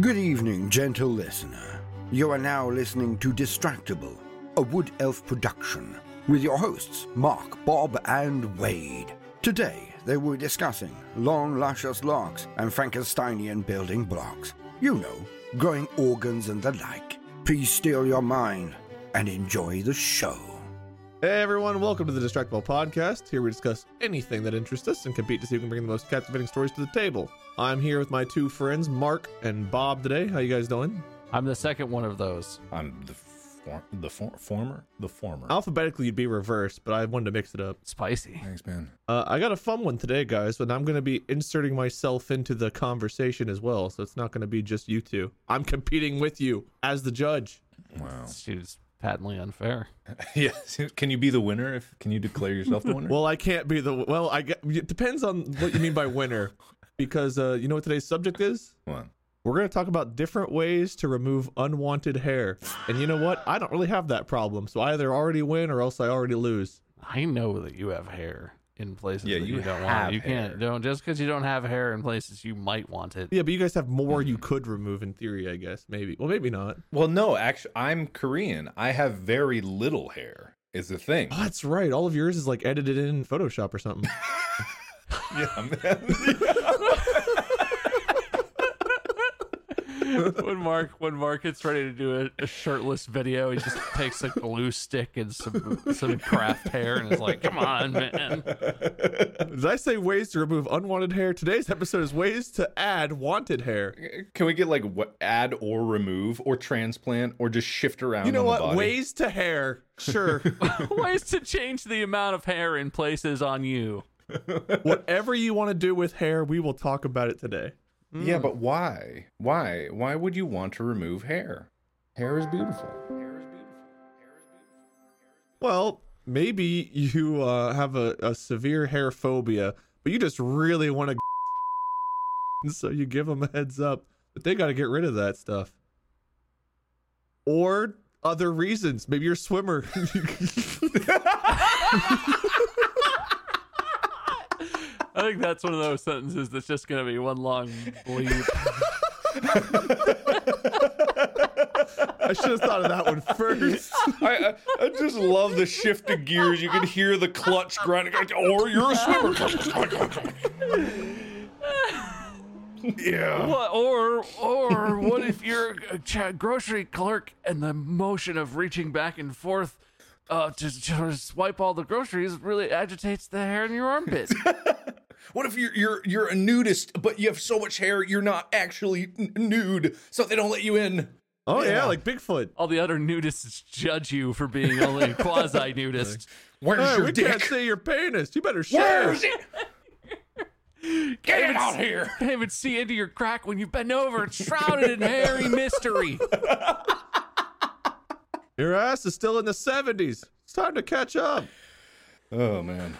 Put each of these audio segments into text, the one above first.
Good evening, gentle listener. You are now listening to Distractible, a Wood Elf production, with your hosts, Mark, Bob, and Wade. Today, they were discussing long, luscious locks and Frankensteinian building blocks. You know, growing organs and the like. Please steel your mind and enjoy the show. Hey everyone, welcome to the Distractible Podcast. Here we discuss anything that interests us and compete to see who can bring the most captivating stories to the table. I'm here with my two friends, Mark and Bob today. How you guys doing? I'm the second one of those. I'm the for, the for, former, the former. Alphabetically, you'd be reversed, but I wanted to mix it up. Spicy. Thanks, man. Uh, I got a fun one today, guys, and I'm going to be inserting myself into the conversation as well, so it's not going to be just you two. I'm competing with you as the judge. Wow. She was patently unfair. yeah. Can you be the winner? If can you declare yourself the winner? Well, I can't be the well. I get, it depends on what you mean by winner, because uh, you know what today's subject is. What? We're going to talk about different ways to remove unwanted hair. And you know what? I don't really have that problem. So I either already win or else I already lose. I know that you have hair in places Yeah, that you you, don't have want. You hair. can't don't just because you don't have hair in places you might want it. Yeah, but you guys have more you mm-hmm. could remove in theory, I guess. Maybe. Well, maybe not. Well, no. Actually, I'm Korean. I have very little hair. Is the thing. Oh, that's right. All of yours is like edited in Photoshop or something. yeah, man. when Mark when Mark gets ready to do a, a shirtless video, he just takes a glue stick and some some craft hair and is like, "Come on, man." Did I say ways to remove unwanted hair? Today's episode is ways to add wanted hair. Can we get like what, add or remove or transplant or just shift around? You know on the what? body? Ways to hair. Sure. Ways to change the amount of hair in places on you. Whatever you want to do with hair, we will talk about it today. Yeah, but why? Why? Why would you want to remove hair? Hair is beautiful. Well, maybe you uh, have a, a severe hair phobia, but you just really want to. So you give them a heads up that they got to get rid of that stuff. Or other reasons. Maybe you're a swimmer. I think that's one of those sentences that's just going to be one long bleep. I should have thought of that one first. I, I, I just love the shift of gears. You can hear the clutch grinding. Or you're a swimmer. yeah. What, or or what if you're a ch- grocery clerk and the motion of reaching back and forth uh, to, to swipe all the groceries really agitates the hair in your armpit? What if you're you're you're a nudist, but you have so much hair you're not actually n- nude, so they don't let you in? Oh, yeah, Yeah. like Bigfoot. all the other nudists judge you for being only quasi nudist. Where's Hey, your we dick? can't see your penis. You better share. Where is it? Get it out here! Can't even see into your crack when you bend over. It's shrouded in hairy mystery. Your ass is still in the 70s. It's time to catch up. Oh man.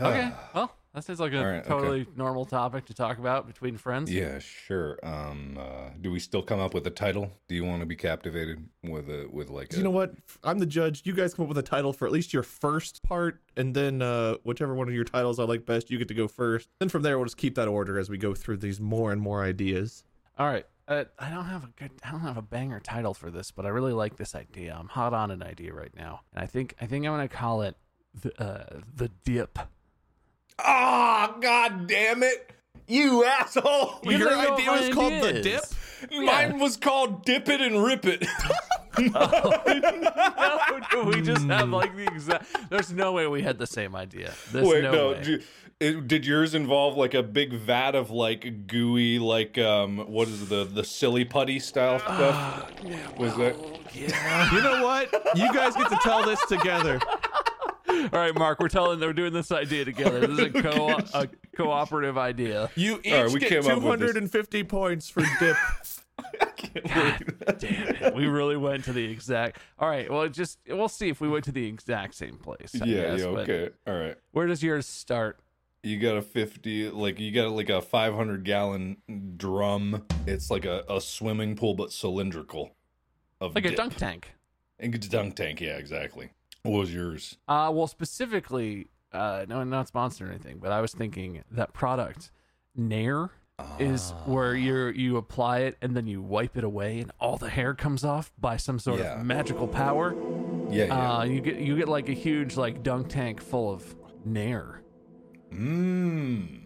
Okay, well, that seems like a All right, okay. totally normal topic to talk about between friends. Yeah, sure. Um, uh, do we still come up with a title? Do you want to be captivated with a with like a? You know what? I'm the judge. You guys come up with a title for at least your first part, and then uh, whichever one of your titles I like best, you get to go first. Then from there, we'll just keep that order as we go through these more and more ideas. All right. Uh, I don't have a good, I don't have a banger title for this, but I really like this idea. I'm hot on an idea right now, and I think I think I'm gonna call it the uh, the dip. Ah, god damn it! You asshole! You Your idea was my called idea the dip. is. Mine was called Dip It and Rip It. No, we just have like the exact. There's no way we had the same idea. There's Wait, no, no. way. d- it- did yours involve like a big vat of like gooey, like um, what is the the silly putty style stuff? yeah was that? You know what? You guys get to tell this together. All right, Mark, we're telling. We're doing this idea together. This is a oh co a cooperative idea. You each All right, we get came up with this. 250 points for dip. Damn it, we really went to the exact. All right, well, just we'll see if we went to the exact same place. I Yeah, guess, yeah, okay, all right. Where does yours start? You got a fifty, like you got like a five hundred gallon drum. It's like a, a swimming pool, but cylindrical. Of Like a dunk tank. A dunk tank, yeah, exactly. What was yours? Uh, well, specifically, uh, no, not sponsored or anything, but I was thinking that product, Nair, is where you you apply it and then you wipe it away and all the hair comes off by some sort Yeah. of magical power. Yeah, yeah. Uh, you get you get like a huge like dunk tank full of Nair. Mmm.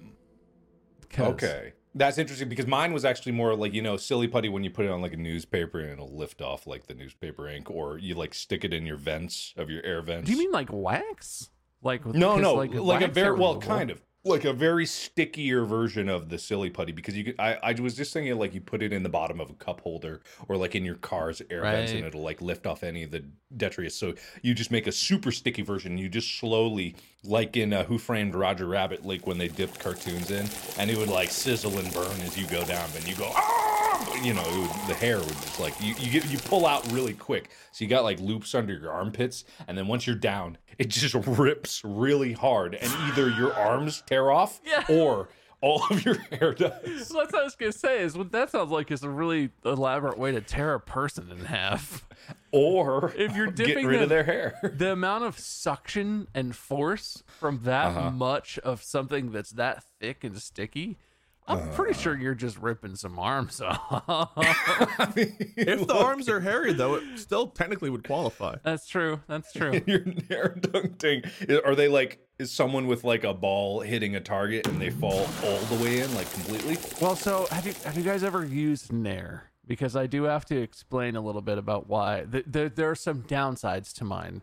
Okay. That's interesting because mine was actually more like, you know, silly putty when you put it on like a newspaper and it'll lift off like the newspaper ink or you like stick it in your vents of your air vents. Do you mean like wax? Like No, no, like, a very well, kind of like a very stickier version of the silly putty because you could. I, I was just thinking like you put it in the bottom of a cup holder or like in your car's air vents and it'll like lift off any of the detritus. So you just make a super sticky version. You just slowly, like in uh, Who Framed Roger Rabbit, like when they dipped cartoons in, and it would like sizzle and burn as you go down. And you go ah, you know, would, the hair would just like you you get you pull out really quick. So you got like loops under your armpits, and then once you're down, it just rips really hard, and either your arms tear off Yeah. or all of your hair does. So that's what I was gonna say. Is what that sounds like is a really elaborate way to tear a person in half. Or If you're dipping rid them- of their hair. the amount of suction and force from that Uh-huh. much of something that's that thick and sticky, I'm pretty Uh. sure you're just ripping some arms off. If the arms are hairy, though, it still technically would qualify. that's true. That's true. your hair dunk tank. Are they like is someone with like a ball hitting a target and they fall all the way in, like completely? Well, so have you have you guys ever used Nair? Because I do have to explain a little bit about why. Th- there there are some downsides to mine.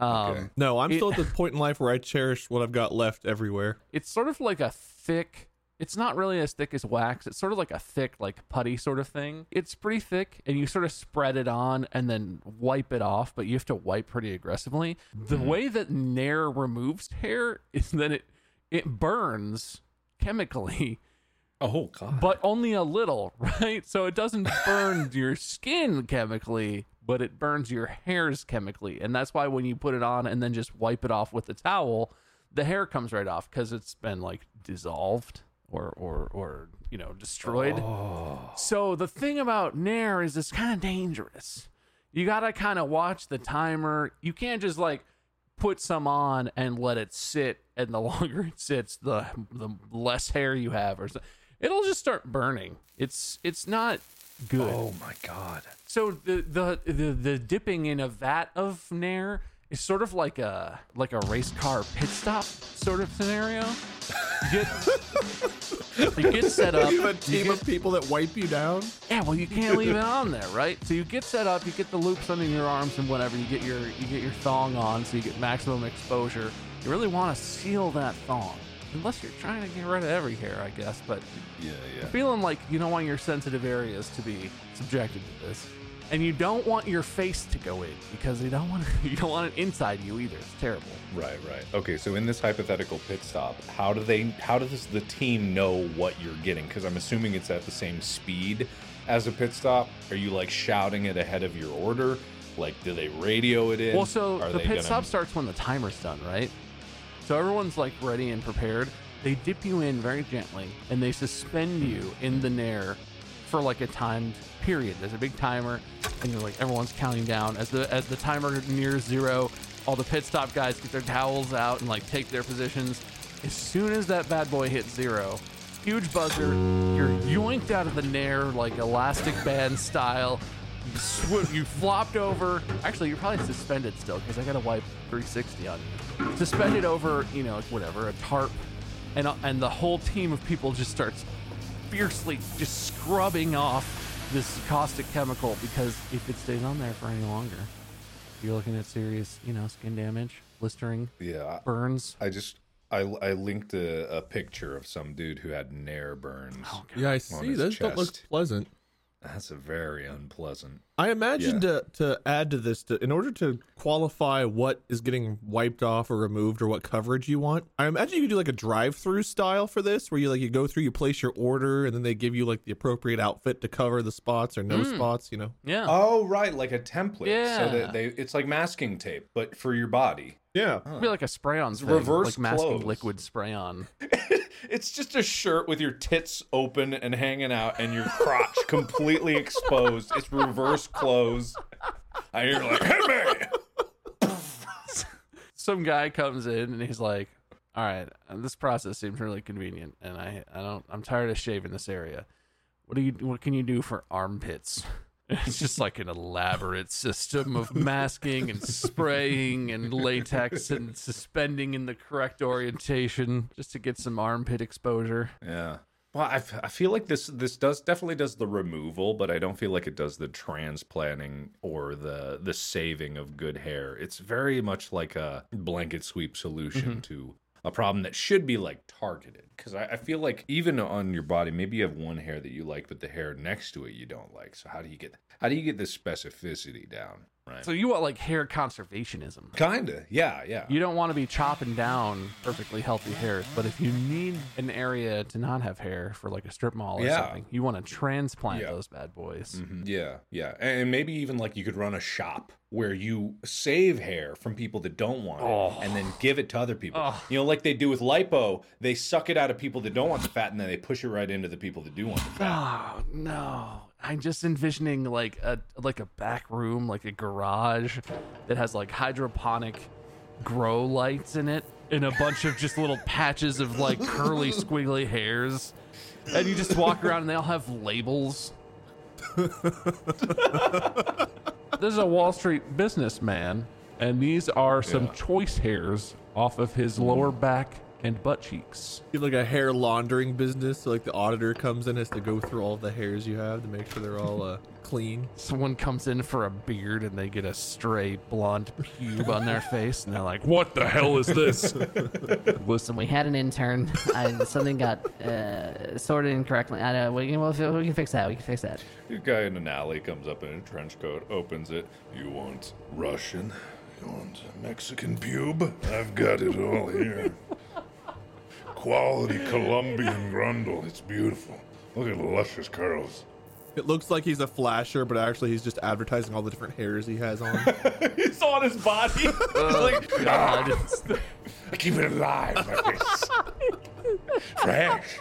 Um, Okay. No, I'm It- still at the point in life where I cherish what I've got left everywhere. It's sort of like a thick. It's not really as thick as wax. It's sort of like a thick, like putty sort of thing. It's pretty thick, and you sort of spread it on and then wipe it off. But you have to wipe pretty aggressively. The mm-hmm. way that Nair removes hair is that it it burns chemically Oh god. but only a little, right? So it doesn't burn your skin chemically, but it burns your hairs chemically. And that's why when you put it on and then just wipe it off with a towel, the hair comes right off because it's been like dissolved or or or you know destroyed. So the thing about Nair is it's kind of dangerous. You gotta kind of watch the timer. You can't just like put some on and let it sit, and the longer it sits, the the less hair you have, or so. it'll just start burning. It's it's not good. Oh my god. So the, the the the dipping in a vat of Nair is sort of like a like a race car pit stop sort of scenario. You get, you get set up. You have a team get- of people that wipe you down. yeah, well, you can't leave it on there, right? So you get set up, you get the loops under your arms and whatever. You get your you get your thong on, so you get maximum exposure. You really want to seal that thong, unless you're trying to get rid of every hair, I guess. But Yeah, yeah. feeling like you don't want your sensitive areas to be subjected to this, and you don't want your face to go in because you don't want you don't want it inside you either. It's terrible. Right, right. Okay, so in this hypothetical pit stop, how do they how does the team know what you're getting? Because I'm assuming it's at the same speed as a pit stop. Are you like shouting it ahead of your order? Like, do they radio it in? Well, so Are the pit gonna- stop starts when the timer's done, right? So everyone's like ready and prepared. They dip you in very gently and they suspend you in the nair for like a timed period. There's a big timer, and you're like everyone's counting down as the as the timer nears zero. All the pit stop guys get their towels out and like take their positions. As soon as that bad boy hits zero, huge buzzer, you're yoinked out of the nair like elastic band style. You, sw- you flopped over. Actually, you're probably suspended still because I got to wipe 360 on you. Suspended over, you know, whatever, a tarp and uh, and the whole team of people just starts fiercely just scrubbing off this caustic chemical because if it stays on there for any longer, you're looking at serious, you know, skin damage, blistering, Yeah, burns. I just I I linked a, a picture of some dude who had nair burns. Oh, yeah, I see. his Those don't look pleasant. That's a very unpleasant. I imagine Yeah. to to add to this, to, in order to qualify what is getting wiped off or removed or what coverage you want, I imagine you could do like a drive-through style for this, where you like you go through, you place your order, and then they give you like the appropriate outfit to cover the spots or no Mm. spots. You know, Yeah. Oh, right, like a template. So Yeah. that they it's like masking tape, but for your body. yeah. It'd be like a spray on thing, reverse like masking clothes. liquid spray on. It's just a shirt with your tits open and hanging out and your crotch completely exposed. It's reverse clothes. And you're like, hey man. Some guy comes in and he's like, "All right, this process seems really convenient, and I I don't I'm tired of shaving this area. What do you what can you do for armpits?" It's just like an elaborate system of masking and spraying and latex and suspending in the correct orientation just to get some armpit exposure. Yeah. Well, I, f- I feel like this this does definitely does the removal, but I don't feel like it does the transplanting or the the saving of good hair. It's very much like a blanket sweep solution mm-hmm. to a problem that should be like targeted. Because I, I feel like even on your body, maybe you have one hair that you like, but the hair next to it you don't like. So how do you get how do you get this specificity down? Right. So you want like hair conservationism. Kinda, yeah, yeah. You don't want to be chopping down perfectly healthy hairs, but if you need an area to not have hair for like a strip mall or Yeah. something, you want to transplant Yeah. those bad boys. Mhm. Yeah, yeah, and and maybe even like you could run a shop where you save hair from people that don't want it, and then give it to other people. You know, like they do with lipo, they suck it out of people that don't want the fat, and then they push it right into the people that do want the fat. Oh no! I'm just envisioning like a like a back room, like a garage that has like hydroponic grow lights in it, and a bunch of just little patches of like curly, squiggly hairs, and you just walk around and they all have labels. this is a Wall Street businessman, and these are some choice hairs off of his lower back and butt cheeks. You have like a hair laundering business, so like the auditor comes in has to go through all the hairs you have to make sure they're all uh, clean. someone comes in for a beard and they get a stray blonde pube on their face and they're like, "What the hell is this?" Listen, we had an intern. I, something got uh, sorted incorrectly. I know. We can, we'll, we can fix that. We can fix that. A guy in an alley comes up in a trench coat, opens it. You want Russian? You want Mexican pube? I've got it all here. Quality Colombian grundle. It's beautiful. Look at the luscious curls. It looks like he's a flasher, but actually he's just advertising all the different hairs he has on. it's on his body. like, oh, God. Ah! I keep it alive like this. Fresh.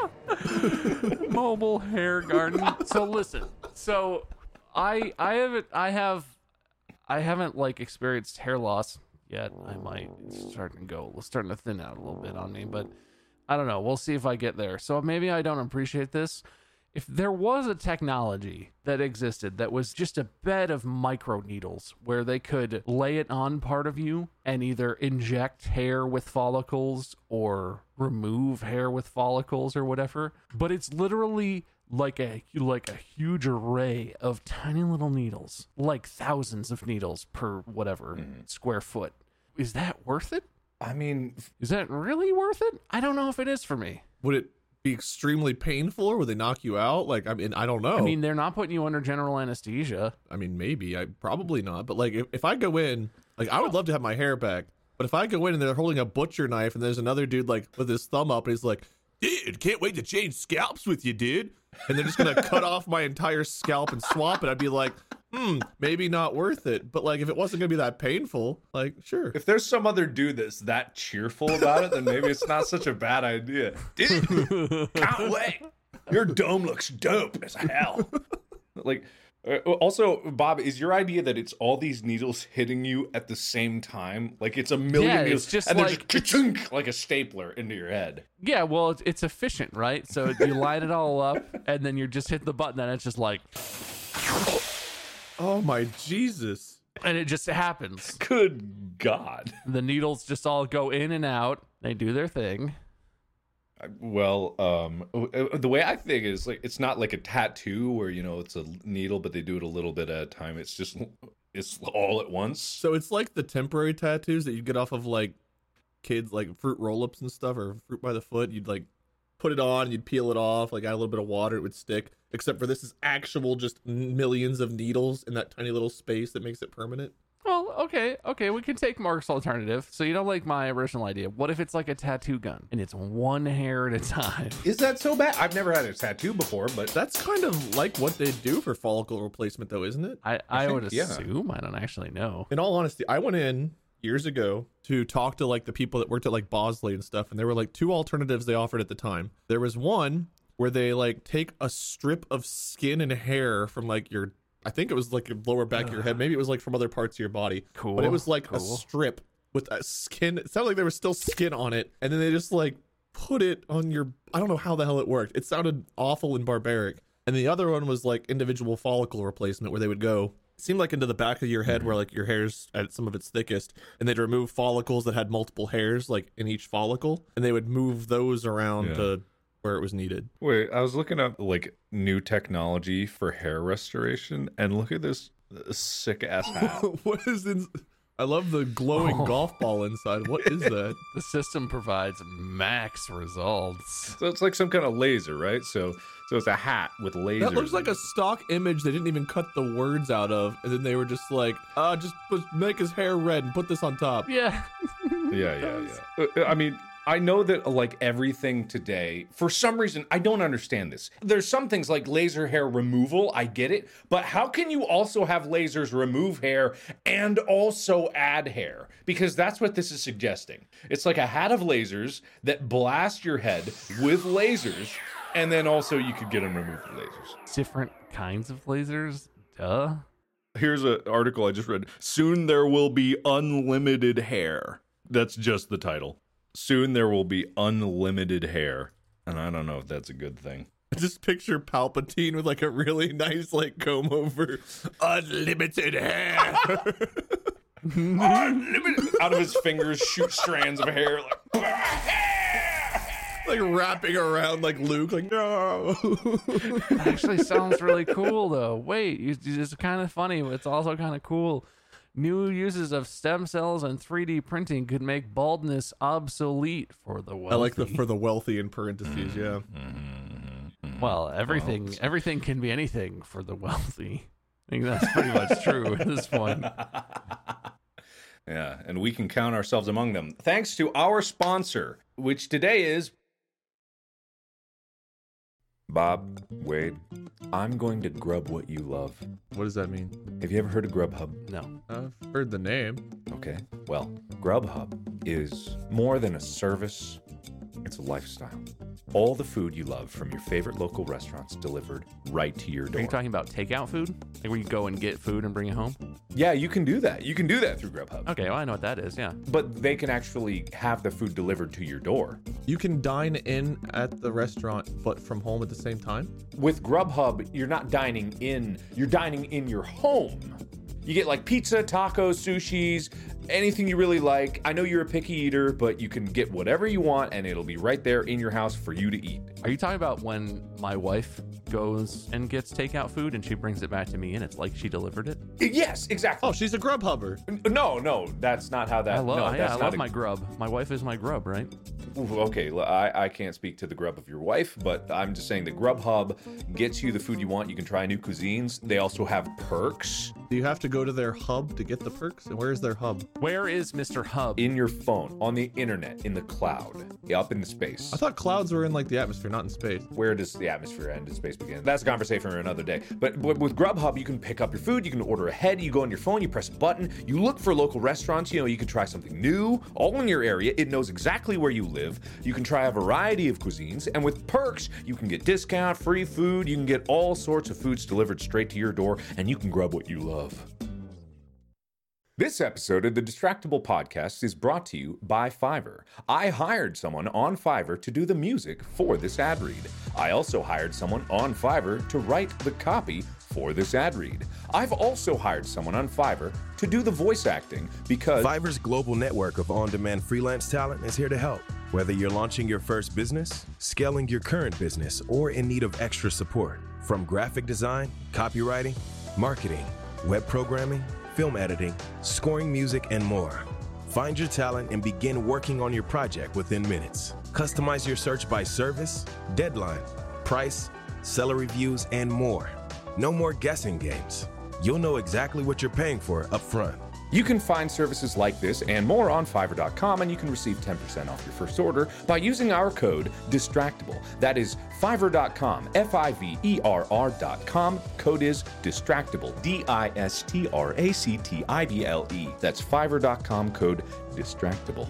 Mobile hair garden. So listen. So I I haven't I have I haven't like experienced hair loss yet. I might. It's starting to go. It's starting to thin out a little bit on me, but I don't know. We'll see if I get there. So maybe I don't appreciate this. If there was a technology that existed that was just a bed of micro needles where they could lay it on part of you and either inject hair with follicles or remove hair with follicles or whatever, but it's literally like a like a huge array of tiny little needles, like thousands of needles per whatever mm-hmm. square foot. Is that worth it? I mean, Is that really worth it? I don't know if it is for me. Would it be extremely painful, or would they knock you out? Like, I mean, I don't know. I mean, they're not putting you under general anesthesia. I mean, maybe. I probably not. But like, if, if I go in, like, I would oh. love to have my hair back. But if I go in and they're holding a butcher knife, and there's another dude like with his thumb up, and he's like, "Dude, can't wait to change scalps with you, dude," and they're just gonna cut off my entire scalp and swap it, I'd be like, "Hmm, maybe not worth it." But like, if it wasn't gonna be that painful, like, sure. if there's some other dude that's that cheerful about it, then maybe it's not such a bad idea. Dude, can't wait. Your dome looks dope as hell. Like, uh, also, Bob, is your idea that it's all these needles hitting you at the same time? Like it's a million Yeah, it's needles, just and like- they're just like a stapler into your head. Yeah, well, it's, it's efficient, right? So you line it all up, and then you just hit the button, and it's just like, Oh my Jesus! and it just happens. Good God. The needles just all go in and out. They do their thing. Well, um, uh, the way I think is like it's not like a tattoo where you know it's a needle, but they do it a little bit at a time. It's just it's all at once. So it's like the temporary tattoos that you get off of like kids like fruit roll-ups and stuff or fruit by the foot. You'd like put it on, you'd peel it off, like add a little bit of water, it would stick. Except for this is actual just millions of needles in that tiny little space that makes it permanent. Well, okay, okay, we can take Mark's alternative. So you don't like my original idea. What if it's like a tattoo gun and it's one hair at a time? Is that so bad? I've never had a tattoo before, but That's kind of like what they do for follicle replacement though, isn't it? I, I, think- would yeah. assume. I don't actually know. in all honesty, I went in years ago to talk to like the people that worked at like Bosley and stuff, and there were like two alternatives they offered at the time. There was one where they like take a strip of skin and hair from like your I think it was like your lower back of your head. Maybe it was like from other parts of your body. Cool, But it was like a strip with a skin. It sounded like there was still skin on it. And then they just like put it on your I don't know how the hell it worked. It sounded awful and barbaric. And the other one was like individual follicle replacement where they would go it seemed like into the back of your head where like your hair's at some of its thickest and they'd remove follicles that had multiple hairs like in each follicle and they would move those around Yeah. to where it was needed. wait, I was looking up like new technology for hair restoration, and look at this sick ass hat. what is in I love the glowing Oh. golf ball inside. What is that? The system provides max results. so it's like some kind of laser, right? So so it's a hat with lasers. That looks like a stock image they didn't even cut the words out of and then they were just like, uh just make his hair red and put this on top. Yeah. yeah, yeah, yeah. Uh, I mean, I know that like everything today, for some reason, I don't understand this. There's some things like laser hair removal, I get it, but how can you also have lasers remove hair and also add hair? Because that's what this is suggesting. It's like a hat of lasers that blast your head with lasers, and then also you could get them removed with lasers. Different kinds of lasers. Duh. Here's an article I just read. Soon there will be unlimited hair. That's just the title. Soon there will be unlimited hair. And I don't know if that's a good thing. Just picture Palpatine with like a really nice like comb over unlimited hair. Unlimited. Out of his fingers shoot strands of hair like like wrapping around like Luke, like no. That actually sounds really cool, though. Wait, you- it's kind of funny, but it's also kind of cool. New uses of stem cells and 3D printing could make baldness obsolete for the wealthy. I like the for the wealthy in parentheses. Yeah, mm-hmm, mm-hmm. well, everything everything can be anything for the wealthy. I think that's pretty much true at this point. Yeah, and we can count ourselves among them. Thanks to our sponsor, which today is Bob, Wade, I'm going to grub what you love. what does that mean? Have you ever heard of Grubhub? No. I've heard the name. Okay. Well, Grubhub is more than a service, it's a lifestyle. All the food you love from your favorite local restaurants delivered right to your door. Are you talking about takeout food? Like where you go and get food and bring it home? Yeah, you can do that. You can do that through Grubhub. Okay, well I know what that is. Yeah. but they can actually have the food delivered to your door. You can dine in at the restaurant, but from home at the same time. With Grubhub, you're not dining in, you're dining in your home. You get like pizza, tacos, sushis, anything you really like. I know you're a picky eater, but you can get whatever you want and it'll be right there in your house for you to eat. Are you talking about when my wife goes and gets takeout food and she brings it back to me and it's like she delivered it? Yes, exactly. Oh, she's a grub hubber. No, no, that's not how that. I love, no, yeah, that's I love a- my grub. My wife is my grub, right? Ooh, Okay, I can't speak to the grub of your wife, but I'm just saying the Grubhub gets you the food you want. You can try new cuisines. They also have perks Do you have to go to their hub to get the perks? And where is their hub? Where is Mr. Hub? in your phone, on the internet, in the cloud, up in the space. I thought clouds were in like the atmosphere, not in space. Where does the atmosphere end and space begin? That's a conversation for another day. But, but with Grubhub, you can pick up your food, you can order ahead, you go on your phone, you press a button, you look for local restaurants, you know, you can try something new, all in your area. It knows exactly where you live. You can try a variety of cuisines, and with perks, you can get discount, free food, you can get all sorts of foods delivered straight to your door, and you can grub what you love. This episode of the Distractible Podcast is brought to you by Fiverr. I hired someone on Fiverr to do the music for this ad read. I also hired someone on Fiverr to write the copy for this ad read. I've also hired someone on Fiverr to do the voice acting because Fiverr's global network of on demand freelance talent is here to help. Whether you're launching your first business, scaling your current business, or in need of extra support, from graphic design, copywriting, marketing, web programming, film editing, scoring music, and more. Find your talent and begin working on your project within minutes. Customize your search by service, deadline, price, seller reviews, and more. No more guessing games. You'll know exactly what you're paying for upfront. You can find services like this and more on Fiverr.com, and you can receive 10% off your first order by using our code DISTRACTIBLE. That is Fiverr.com, F I V E R R.com. Code is DISTRACTIBLE, D I S T R A C T I B L E. That's Fiverr.com, code DISTRACTIBLE.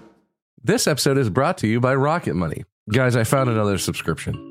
This episode is brought to you by Rocket Money. Guys, I found another subscription.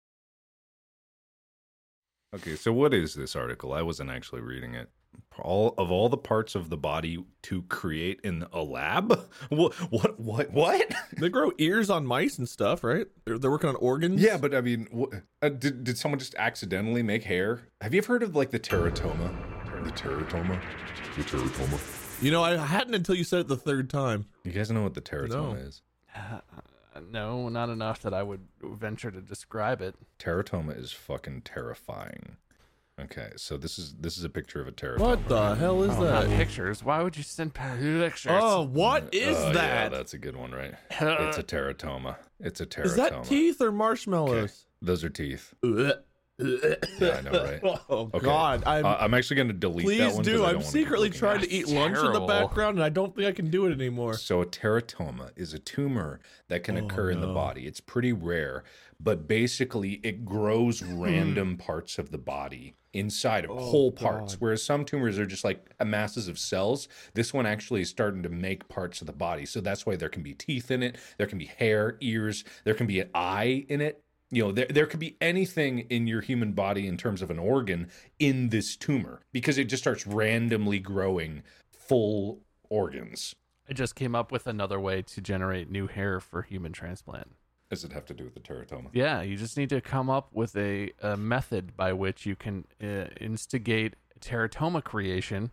Okay, so what is this article? I wasn't actually reading it. All of all the parts of the body to create in a lab? What? What? What? What? They grow ears on mice and stuff, right? They're, they're working on organs. Yeah, but I mean, wh- uh, did did someone just accidentally make hair? Have you ever heard of like the teratoma? The teratoma. The teratoma. You know, I hadn't until you said it the third time. You guys know what the teratoma No. is? No, not enough that I would venture to describe it. Teratoma is fucking terrifying. Okay, so this is this is a picture of a teratoma. What the hell is Oh, not that? pictures. Why would you send pictures? Oh, what uh, is Oh, Yeah, that? that's a good one, right? It's a teratoma. It's a teratoma. Is that teeth or marshmallows? Those are teeth. Ugh. Yeah, I know, right? Oh Okay. God! I'm, Uh, I'm actually going to delete that please one. 'cause do. I don't I'm secretly trying to it. eat lunch in the background, and I don't think I can do it anymore. So a teratoma is a tumor that can Oh, occur in the body. It's pretty rare, but basically it grows random parts of the body inside of whole parts. Oh, God. Whereas some tumors are just like masses of cells. This one actually is starting to make parts of the body. So that's why there can be teeth in it, there can be hair, ears, there can be an eye in it. You know, there, there could be anything in your human body in terms of an organ in this tumor because it just starts randomly growing full organs. I just came up with another way to generate new hair for human transplant. Does it have to do with the teratoma? Yeah, you just need to come up with a, a method by which you can uh, instigate teratoma creation.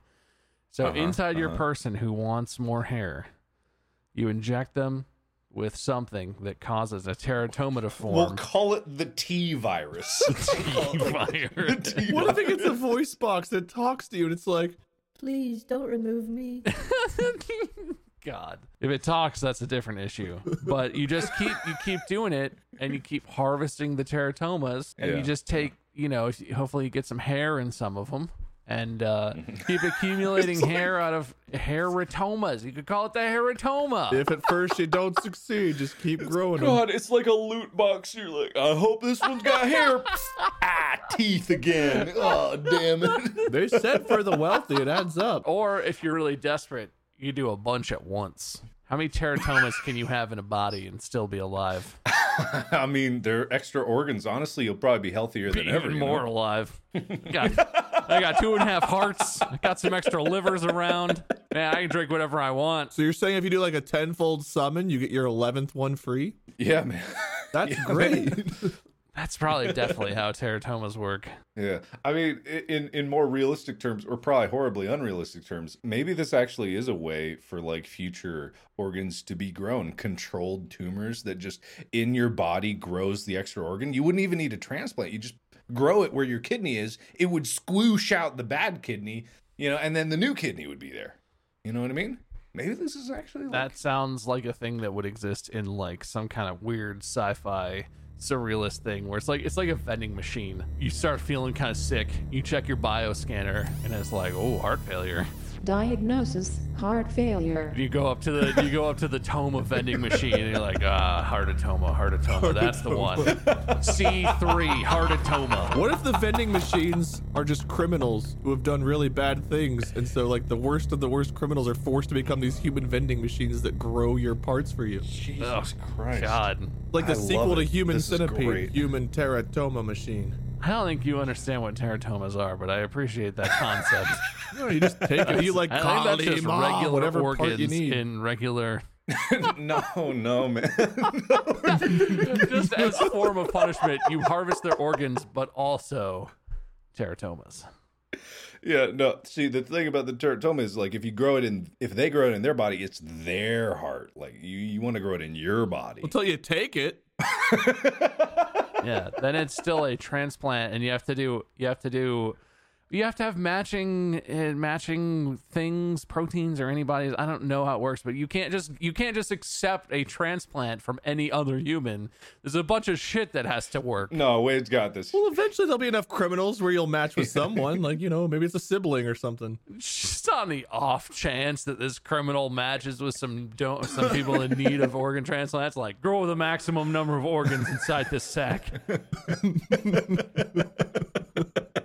So Uh-huh, inside your uh-huh. person who wants more hair, you inject them with something that causes a teratoma to form. We'll call it the T virus. virus. What if it gets a voice box that talks to you, and it's like, Please don't remove me. God. If it talks, that's a different issue. But you just keep you keep doing it and you keep harvesting the teratomas and Yeah. you just take, you know, hopefully you get some hair in some of them and uh, keep accumulating hair out of hairatomas. You could call it the hairotoma. If at first you don't succeed, just keep growing them. God, it's like a loot box. You're like, I hope this one's got hair. ah, teeth again. Oh, damn it. They said for the wealthy, it adds up. Or if you're really desperate, you do a bunch at once. How many teratomas can you have in a body and still be alive? I mean, they're extra organs. Honestly, you'll probably be healthier than Be ever. even you know? more alive. got, I got two and a half hearts. I got some extra livers around. Man, I can drink whatever I want. So you're saying if you do like a tenfold summon, you get your eleventh one free? Yeah, man. That's great. That's probably definitely how teratomas work. Yeah, I mean, in in more realistic terms, or probably horribly unrealistic terms, maybe this actually is a way for like future organs to be grown, controlled tumors that just in your body grows the extra organ. You wouldn't even need a transplant. You just grow it where your kidney is. It would squoosh out the bad kidney, you know, and then the new kidney would be there. You know what I mean? Maybe this is actually like, That sounds like a thing that would exist in like some kind of weird sci-fi surrealist thing where it's like it's like a vending machine. You start feeling kind of sick. You check your bioscanner and it's like, "Oh, heart failure." Diagnosis heart failure. You go up to the you go up to the Toma vending machine and you're like, "Ah, heartotoma, heartotoma. That's the one." C3 heartotoma. What if the vending machines are just criminals who have done really bad things, and so like the worst of the worst criminals are forced to become these human vending machines that grow your parts for you? Jesus Christ. God. Like the I sequel to. Human This Centipede. Human Teratoma Machine. I don't think you understand what teratomas are, but I appreciate that concept. No, you just take it. You like I think that's just Ma, regular whatever organs part you need. in regular no, no, man. just as a form of punishment, you harvest their organs, but also teratomas. Yeah, no. See, the thing about the teratoma is like if you grow it in, if they grow it in their body, it's their heart. Like you, you want to grow it in your body. Until you take it. Yeah, then it's still a transplant, and you have to do you have to do you have to have matching uh, matching things, proteins or anybody's. I don't know how it works, but you can't just you can't just accept a transplant from any other human. There's a bunch of shit that has to work. No, Wade's got this. Well, eventually there'll be enough criminals where you'll match with someone. like you know, maybe it's a sibling or something. Just on the off chance that this criminal matches with some don't some people in need of organ transplants, like grow the maximum number of organs inside this sack.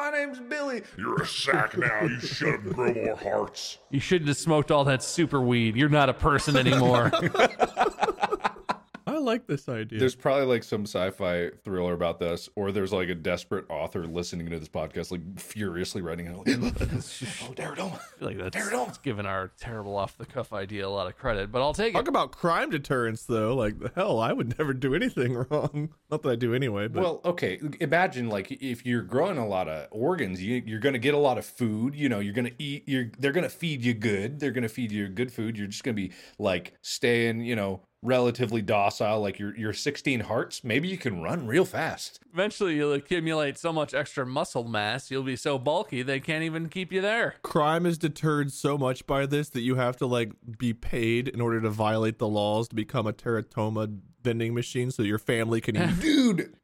My name's Billy. You're a sack now. You should grow more hearts. You shouldn't have smoked all that super weed. You're not a person anymore. I like this idea. There's probably like some sci-fi thriller about this, or there's like a desperate author listening to this podcast, like furiously writing it. Like, oh, Daredoma. I feel like that's, that's giving our terrible off the cuff idea a lot of credit, but I'll take Talk it. Talk about crime deterrence, though. Like hell, I would never do anything wrong. Not that I do anyway, but Well, okay. Imagine like if you're growing a lot of organs, you, you're going to get a lot of food. You know, you're going to eat. You're they're going to feed you good. They're going to feed you good food. You're just going to be like staying, you know, relatively docile. Like your your 16 hearts. Maybe you can run real fast. Eventually, you'll accumulate so much extra muscle mass, you'll be so bulky they can't even keep you there. crime is deterred so much by this that you have to like be paid in order to violate the laws to become a teratoma vending machine, so your family can eat. Dude,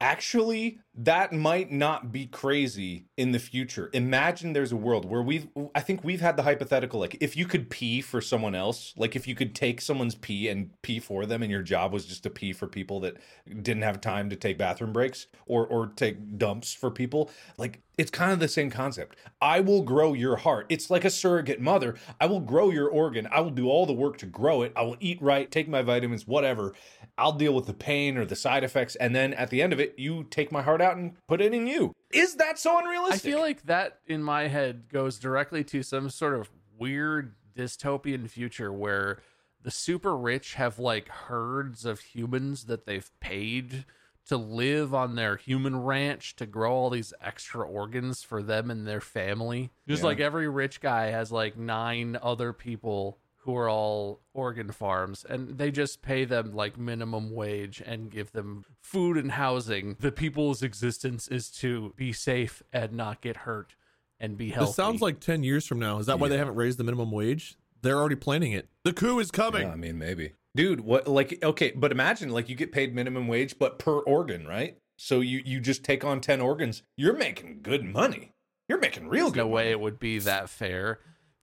actually, that might not be crazy in the future. Imagine there's a world where we've, I think we've had the hypothetical like if you could pee for someone else, like if you could take someone's pee and pee for them, and your job was just to pee for people that didn't have time to take bathroom breaks or, or take dumps for people, like it's kind of the same concept. I will grow your heart. It's like a surrogate mother. I will grow your organ. I will do all the work to grow it. I will eat right, take my vitamins, whatever. I'll deal with the pain or the side effects. And then at the end of it, you take my heart out and put it in you. Is that so unrealistic? I feel like that in my head goes directly to some sort of weird dystopian future where the super rich have like herds of humans that they've paid to live on their human ranch to grow all these extra organs for them and their family. Just like every rich guy has like nine other people who are all organ farms and they just pay them like minimum wage and give them food and housing. The people's existence is to be safe and not get hurt and be healthy. This sounds like ten years from now. Is that why they haven't raised the minimum wage? They're already planning it. The coup is coming. Yeah, I mean, maybe. Dude, what, like, okay, but imagine, like, you get paid minimum wage, but per organ, right? So you you just take on 10 organs. You're making good money. You're making real There's good no way it would be that fair.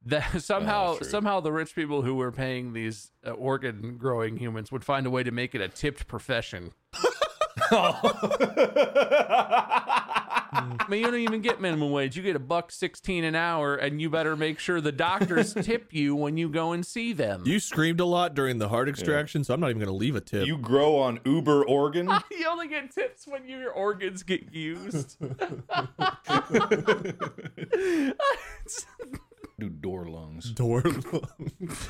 That somehow, true. somehow, the rich people who were paying these uh, organ growing humans would find a way to make it a tipped profession. I mean, you don't even get minimum wage. You get a buck sixteen an hour, and you better make sure the doctors tip you when you go and see them. You screamed a lot during the heart extraction, so I'm not even going to leave a tip. You grow on Uber organ. You only get tips when your organs get used. Do door lungs. door. lungs.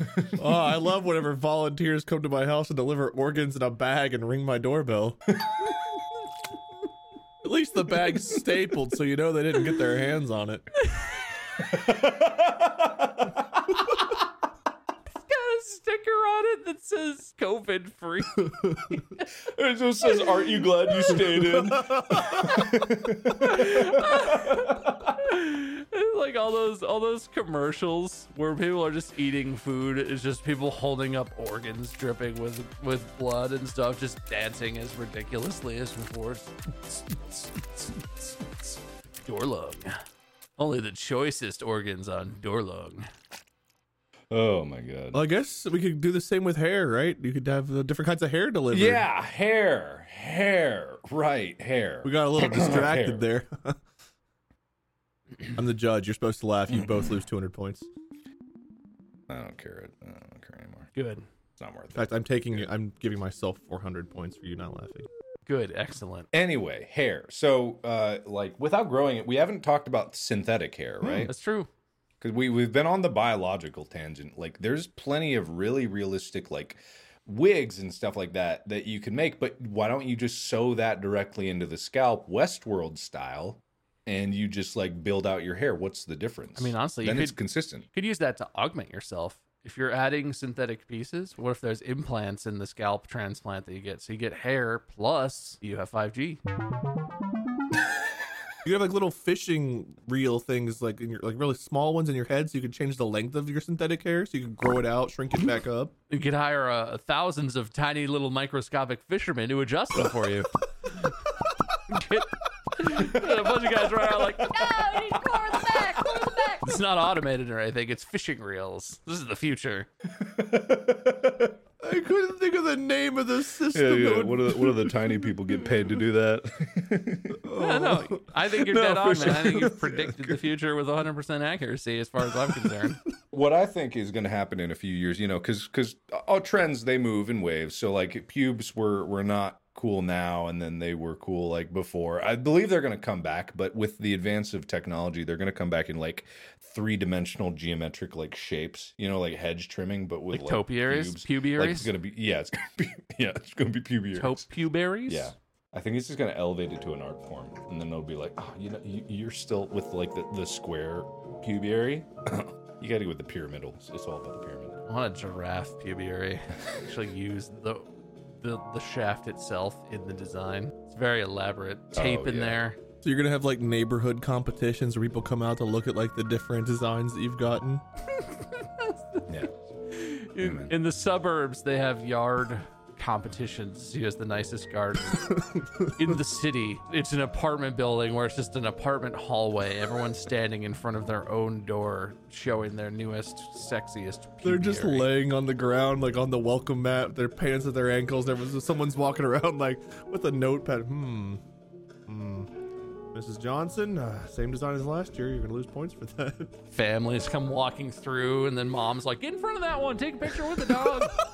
oh, I love whenever volunteers come to my house and deliver organs in a bag and ring my doorbell. At least the bag's stapled, so you know they didn't get their hands on it. sticker on it that says COVID free. It just says, "Aren't you glad you stayed in?" like all those all those commercials where people are just eating food it's just people holding up organs dripping with with blood and stuff just dancing as ridiculously as before Dorlung. Only the choicest organs on Dorlung. Oh my god. Well, I guess we could do the same with hair, right? You could have uh, different kinds of hair delivered. Yeah, hair, hair, right, hair. We got a little distracted there. I'm the judge. You're supposed to laugh. You both lose 200 points. I don't care. I don't care anymore. Good. It's not worth In it. fact, I'm taking. I'm giving myself 400 points for you not laughing. Good. Excellent. Anyway, hair. So, uh, like, without growing it, we haven't talked about synthetic hair, right? That's true. Because we we've been on the biological tangent. Like, there's plenty of really realistic like wigs and stuff like that that you can make. But why don't you just sew that directly into the scalp, Westworld style, and you just like build out your hair? What's the difference? I mean, honestly, then it's consistent. You could use that to augment yourself. If you're adding synthetic pieces, what if there's implants in the scalp transplant that you get? So you get hair plus you have 5G. You have like little fishing reel things, like in your like really small ones in your head, so you can change the length of your synthetic hair, so you can grow it out, shrink it back up. You could hire uh, thousands of tiny little microscopic fishermen to adjust them for you. get, get a bunch of guys right out like, No, you need to the back, core the back. it's not automated or anything. It's fishing reels. This is the future. I couldn't think of the name of the system. Yeah, yeah. would- What do the, what do the tiny people get paid to do that? Yeah, no, I think you're No, dead on, for man. I think you've predicted the future with 100% accuracy as far as I'm concerned. what I think is going to happen in a few years, you know, because because uh, all trends they move in waves. So like pubes were were not cool now, and then they were cool like before. I believe they're going to come back, but with the advance of technology, they're going to come back in like three dimensional geometric like shapes. You know, like hedge trimming, but with Like like, topiaries? pubes. Like it's going to be yeah, it's going to be yeah, it's going to be pubiaries. Taupe puberries? Yeah. I think it's just going to elevate it to an art form. And then it'll be like, oh, you know, you, you're still with like the, the square pubiary. you got to go with the pyramidal. It's, it's all about the pyramid. I want a giraffe pubiary. Actually, use the, the the shaft itself in the design. It's very elaborate. Tape Oh, in yeah. there. So you're gonna have like neighborhood competitions where people come out to look at like the different designs that you've gotten. Yeah. In, in the suburbs, they have yard competitions. Who has the nicest garden? in the city, it's an apartment building where it's just an apartment hallway. Everyone's standing in front of their own door, showing their newest, sexiest. They're just laying on the ground, like on the welcome mat, their pants at their ankles. There was someone's walking around like with a notepad. Hmm. Hmm. Mrs. Johnson, uh, same design as last year. You're gonna lose points for that. Families come walking through, and then mom's like, "Get in front of that one. Take a picture with the dog."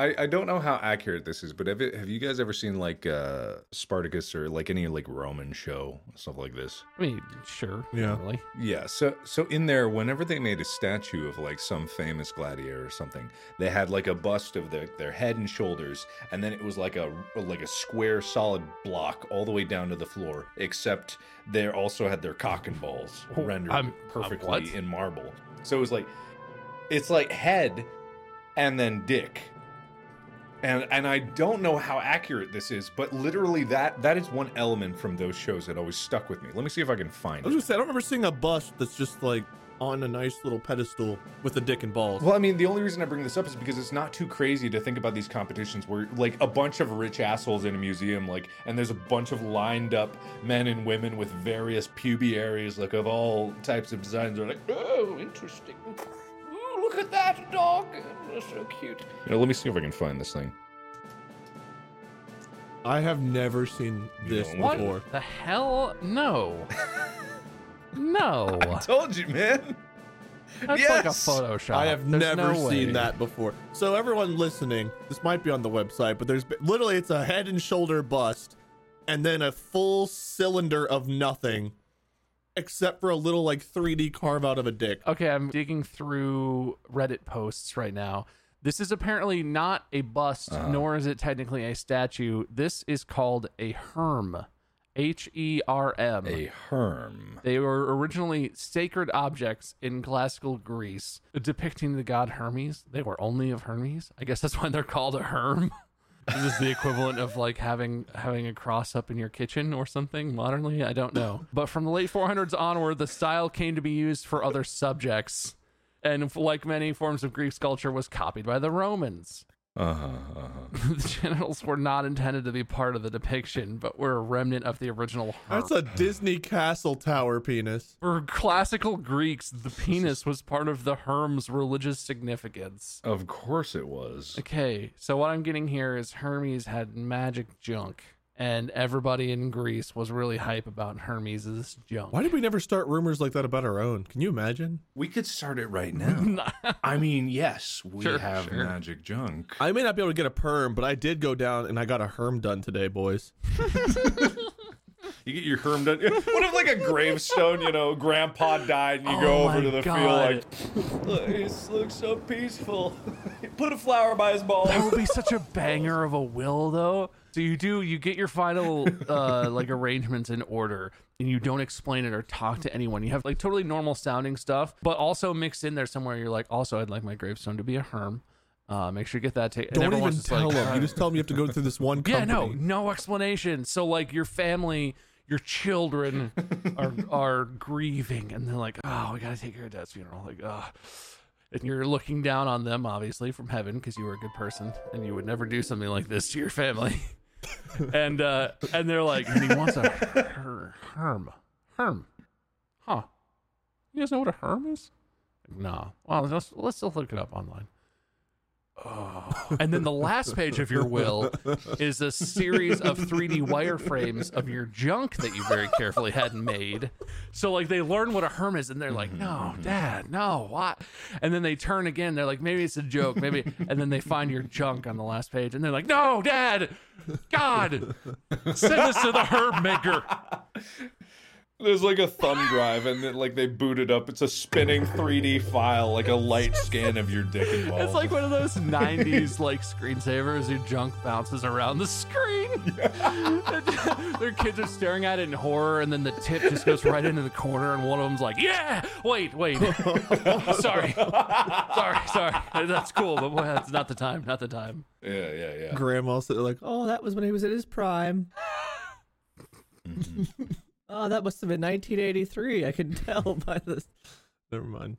I, I don't know how accurate this is, but have, it, have you guys ever seen like uh, Spartacus or like any like Roman show stuff like this? I mean, sure. Yeah. Really. Yeah, so so in there, whenever they made a statue of like some famous gladiator or something, they had like a bust of their their head and shoulders, and then it was like a like a square solid block all the way down to the floor. Except they also had their cock and balls Oh, rendered I'm- I'm perfectly in marble. So it was like it's like head and then dick. And and I don't know how accurate this is, but literally that that is one element from those shows that always stuck with me. Let me see if I can find it. I was it. gonna say I don't remember seeing a bust that's just like on a nice little pedestal with a dick and balls. Well, I mean, the only reason I bring this up is because it's not too crazy to think about these competitions where, like, a bunch of rich assholes in a museum, like, and there's a bunch of lined up men and women with various pubic areas, like, of all types of designs. They're like, oh, interesting. Look at that dog. It's so cute. You know, let me see if I can find this thing. I have never seen this What before. the hell? No. no. I told you, man. That's like a Photoshop. I have There's never no seen way. that before. So everyone listening, this might be on the website, but there's literally it's a head and shoulder bust, and then a full cylinder of nothing, except for a little like 3D carve out of a dick. Okay, I'm digging through Reddit posts right now. This is apparently not a bust, Uh-huh. nor is it technically a statue. This is called a herm. H E R M. A herm. They were originally sacred objects in classical Greece, depicting the god Hermes. They were only of Hermes. I guess that's why they're called a herm. this is the equivalent of like having having a cross up in your kitchen or something modernly. I don't know. But from the late 400s onward, the style came to be used for other subjects, and like many forms of Greek sculpture, was copied by the Romans. Uh huh. Uh-huh. the genitals were not intended to be part of the depiction, but were a remnant of the original. Herm. That's a Disney castle tower penis. For classical Greeks, the penis was part of the Herm's religious significance. Of course it was. Okay, so what I'm getting here is Hermes had magic junk, and everybody in Greece was really hype about Hermes's junk. Why did we never start rumors like that about our own? Can you imagine? We could start it right now. I mean, yes, we Sure, have sure. magic junk. I may not be able to get a perm, but I did go down and I got a herm done today, boys. You get your herm done. What if like a gravestone, you know, grandpa died and you go Oh over to the God. field like, look, it looks so peaceful. Put a flower by his balls. That would be such a banger of a will, though. So you do you get your final uh, like arrangements in order, and you don't explain it or talk to anyone. You have like totally normal sounding stuff, but also mixed in there somewhere. You're like, also, I'd like my gravestone to be a herm. Uh, make sure you get that. Ta- and Don't even tell like, them. You just tell them you have to go through this one yeah, no, no explanation. So like your family, your children are are grieving, and they're like, oh, we gotta take care of dad's funeral. Like, oh. And you're looking down on them, obviously, from heaven, because you were a good person, and you would never do something like this to your family. and uh, and they're like, and he wants a her, herm, herm, huh? You guys know what a herm is? No. Well, let's let's look it up online. Oh. And then the last page of your will is a series of 3D wireframes of your junk that you very carefully had made. So like they learn what a herm is and they're like, mm-hmm. "No, mm-hmm. dad, no, what?" And then they turn again, they're like, "Maybe it's a joke, maybe." And then they find your junk on the last page and they're like, "No, dad. God, send us to the herb maker." There's like a thumb drive, and then like they boot it up. It's a spinning 3D file, like a light scan of your dick and balls. It's like one of those 90s like screensavers your junk bounces around the screen. Their kids are staring at it in horror and then the tip just goes right into the corner and one of them's like, "Yeah, wait, wait. sorry. sorry, sorry. That's cool, but boy, that's not the time, not the time." yeah, yeah, yeah. Grandma said like, Oh, that was when he was at his prime. Mm-hmm. Oh, that must have been 1983. I can tell by this. never mind.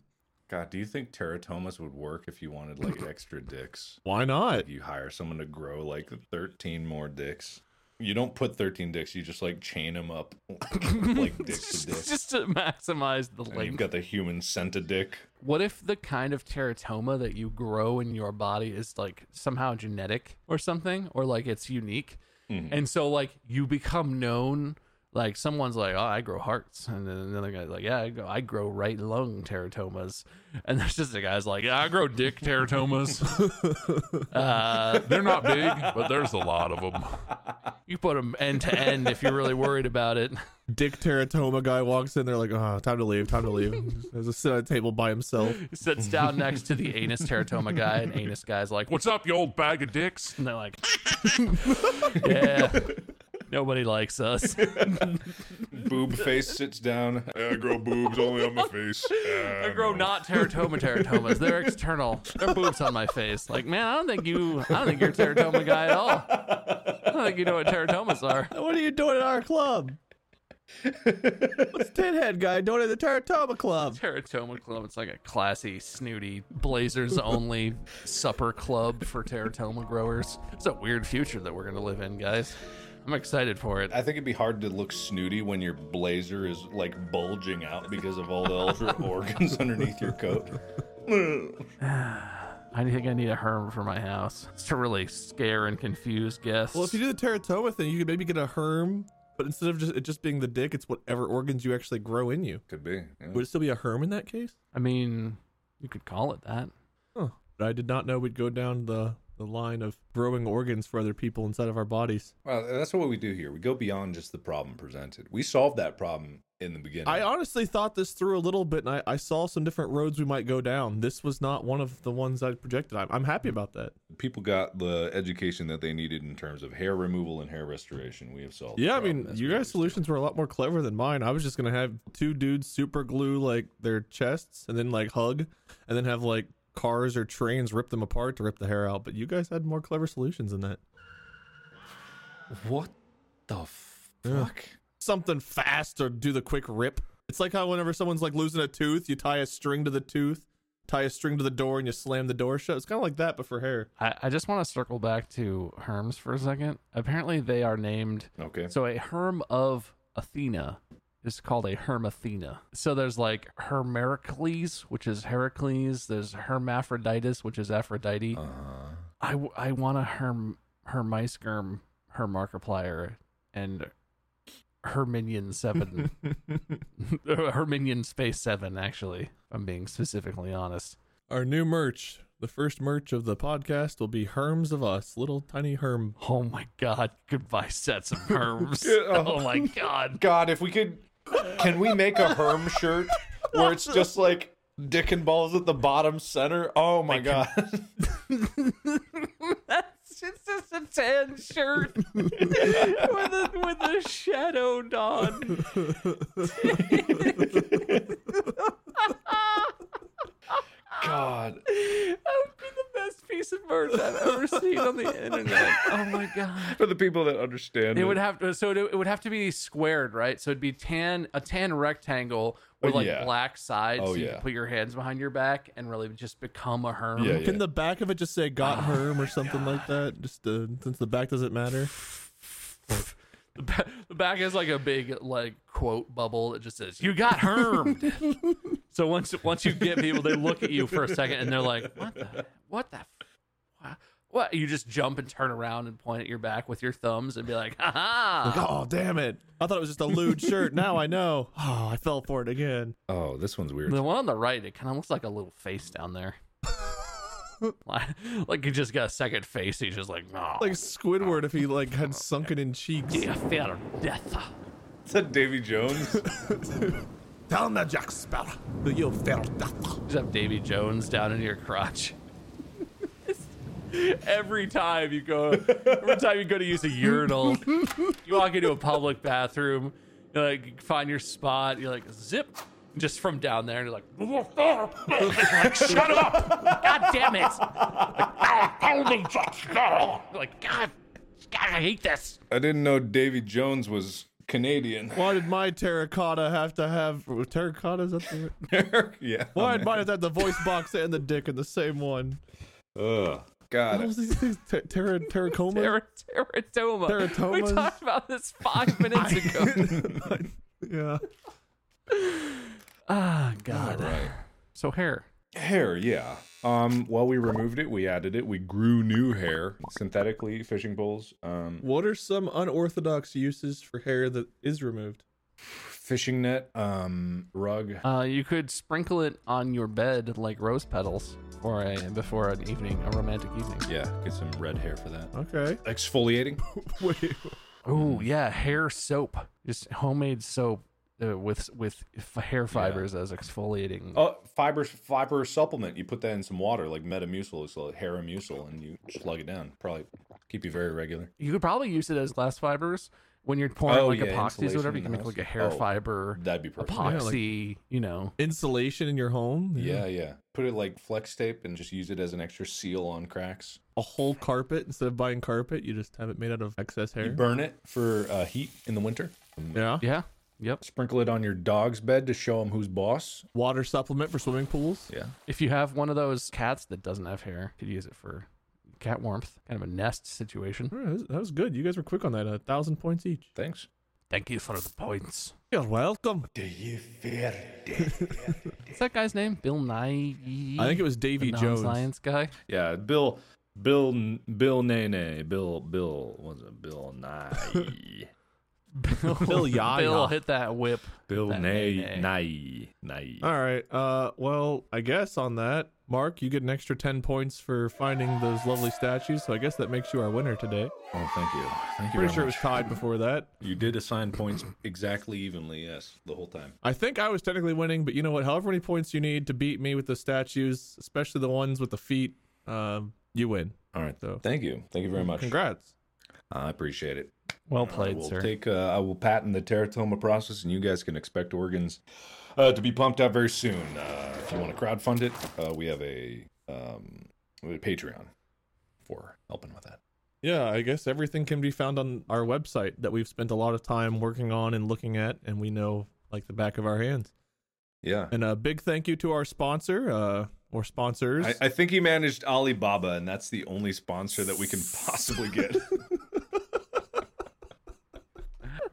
God, do you think teratomas would work if you wanted like extra dicks? Why not? You hire someone to grow like 13 more dicks. You don't put 13 dicks, you just like chain them up like dick to dick. Just to maximize the And you've got the human scented dick. What if the kind of teratoma that you grow in your body is like somehow genetic or something, or like it's unique? Mm-hmm. And so, like, you become known. Like, someone's like, "Oh, I grow hearts," and then another guy's like, "Yeah, I grow, I grow right lung teratomas," and there's just a guy's like, "Yeah, I grow dick teratomas." uh, they're not big, but there's a lot of them. You put them end to end if you're really worried about it. Dick Teratoma guy walks in there like, oh, time to leave, time to leave. There's a sit at a table by himself. He sits down next to the anus teratoma guy, and anus guy's like, "What's up, you old bag of dicks?" And they're like, "Yeah, nobody likes us." Boob face sits down. I grow boobs only on my face. I grow um, not teratoma teratomas. They're external. They're boobs on my face. Like, man, I don't think you. I don't think you're a teratoma guy at all. I don't think you know what teratomas are. What are you doing at our club? What's Tinhead guy doing at the Teratoma Club? Teratoma Club. It's like a classy, snooty, Blazers only supper club for teratoma growers. It's a weird future that we're gonna live in, guys. I'm excited for it. I think it'd be hard to look snooty when your blazer is like bulging out because of all the ultra organs underneath your coat. I think I need a herm for my house It's to really scare and confuse guests. Well, if you do the teratoma thing, you could maybe get a herm, but instead of just it just being the dick, it's whatever organs you actually grow in you. Could be. yeah. Would it still be a herm in that case? I mean, you could call it that. Huh. But I did not know we'd go down the the line of growing organs for other people inside of our bodies. Well, that's what we do here. We go beyond just the problem presented. We solve that problem in the beginning. I honestly thought this through a little bit, and I, I saw some different roads we might go down. This was not one of the ones I projected. I'm, I'm happy about that. People got the education that they needed in terms of hair removal and hair restoration. We have solved. Yeah, I mean, you guys' solutions were a lot more clever than mine. I was just gonna have two dudes super glue like their chests and then like hug, and then have like cars or trains rip them apart to rip the hair out. But you guys had more clever solutions than that. What the fuck? Something fast or do the quick rip. It's like how whenever someone's like losing a tooth, you tie a string to the tooth, tie a string to the door, and you slam the door shut. It's kind of like that, but for hair. I, I just want to circle back to herms for a second. Apparently, they are named. Okay. So a herm of Athena is called a Hermathena. So there's like Hermericles, which is Heracles. There's Hermaphroditus, which is Aphrodite. Uh-huh. I, w- I want a Herm Hermeisgerm Hermarkiplier and Herminion 7. Herminion Space 7, actually. If I'm being specifically honest. Our new merch, the first merch of the podcast, will be Herms of Us, little tiny Herm. Oh my god, goodbye sets of herms. Yeah. oh my god. God, if we could, can we make a Herm shirt where it's just like dick and balls at the bottom center? Oh my god. That's it's just a tan shirt with a with a shadow on. God. That would be the best piece of merch I've ever seen on the internet. Oh my god. For the people that understand It it, would have to so it, it would have to be squared, right? So it'd be tan a tan rectangle with Oh, like yeah. black sides. Oh, so you yeah. can put your hands behind your back and really just become a herm. Yeah, Can the back of it just say "Got Herm" or something like that? Just uh, since the back doesn't matter. The, ba- the back is like a big like quote bubble that just says "You got hermed." so once once you get people, they look at you for a second and they're like, "What the? What the? What?" what? You just jump and turn around and point at your back with your thumbs and be like, "Ha Like, ha!" oh damn it! I thought it was just a lewd shirt. Now I know. Oh, I fell for it again. Oh, this one's weird. The one on the right, it kind of looks like a little face down there. like, he just got a second face. He's just like, "No." Like Squidward if he like had sunken in cheeks. you fear death. Is that Davy Jones? Tell him that Jack Sparrow that you'll fail death. Just have Davy Jones down in your crotch. every time you go, every time you go to use a urinal, you walk into a public bathroom, you like find your spot, you're like zip, just from down there, and you're like, like shut up, god damn it, ah, like, "Oh, tell me, Jack like God, God, I hate this. I didn't know Davy Jones was Canadian. Why did my terracotta have to have terracotta? Is that the yeah. Why did mine have to have the voice box and the dick in the same one? Ugh. What God. was these things? Ter- terra terracoma? Ter- teratoma. We talked about this five minutes ago. yeah. Ah, God. Right. So hair. Hair, yeah. Um, while we removed it, we added it. We grew new hair synthetically, fishing poles. Um, What are some unorthodox uses for hair that is removed? fishing net, um, rug. Uh, you could sprinkle it on your bed like rose petals for a before an evening, a romantic evening. Yeah, get some red hair for that. Okay. Exfoliating. Wait. Oh yeah, hair soap, just homemade soap uh, with with hair fibers as exfoliating. Oh, fiber fiber supplement. You put that in some water, like Metamucil, it's like Haramucil, and you slug it down. Probably keep you very regular. You could probably use it as glass fibers when you're pouring Oh, like yeah, epoxies or whatever. You can make like a hair Oh, fiber That'd be perfect. epoxy. you know, Insulation in your home? Yeah, yeah. Put it like flex tape and just use it as an extra seal on cracks. A whole carpet instead of buying carpet, you just have it made out of excess hair. You burn it for uh, heat in the winter. yeah. yeah, Yep. Sprinkle it on your dog's bed to show him who's boss. Water supplement for swimming pools. Yeah. If you have one of those cats that doesn't have hair, could use it for cat warmth, kind of a nest situation. All right, that was- that was good. You guys were quick on that. A thousand points each. Thanks. Thank you for the points. You're welcome. Do you fear David? What's that guy's name? Bill Nye. I think it was Davy the Jones. non-science guy. Yeah, Bill, Bill, Bill Nene, Bill, Bill, was it Bill Nye? Bill Yaya. Bill hit that whip. Bill That Nay, nay. Nye, Nye. All right. Uh, well, I guess on that, Mark, you get an extra ten points for finding those lovely statues. So I guess that makes you our winner today. Oh, thank you. Thank you. Pretty very sure it was tied before that. You did assign points exactly evenly, yes, the whole time. I think I was technically winning, but you know what? However many points you need to beat me with the statues, especially the ones with the feet, um, you win. All right. So Thank you. Thank you very much. congrats. I appreciate it. Well I played, will sir. take. Uh, I will patent the teratoma process, and you guys can expect organs uh, to be pumped out very soon. Uh, if you want to crowdfund it, uh, we have a, um, a Patreon for helping with that. Yeah, I guess everything can be found on our website that we've spent a lot of time working on and looking at, and we know like the back of our hands. Yeah. And a big thank you to our sponsor, uh, or sponsors. I, I think he managed Alibaba, and that's the only sponsor that we can possibly get.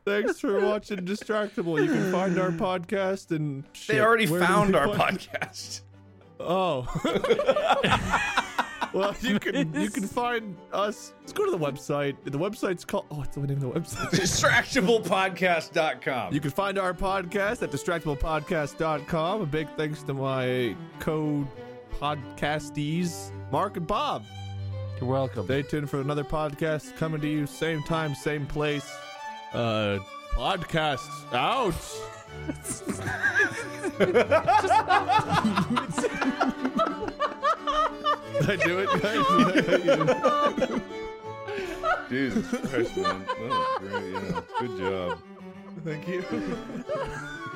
Thanks for watching Distractible. You can find our podcast and they already where do found they our find- podcast. Oh. well, you can you can find us. Let's go to the website. The website's called. Oh, what's the name of the website? Distractiblepodcast.com. You can find our podcast at distractiblepodcast.com. A big thanks to my co podcastees, Mark and Bob. You're welcome. Stay tuned for another podcast coming to you same time, same place. Uh, podcasts out. Did I do it, guys? Jesus Christ, man. That was great. Yeah. Good job. Thank you.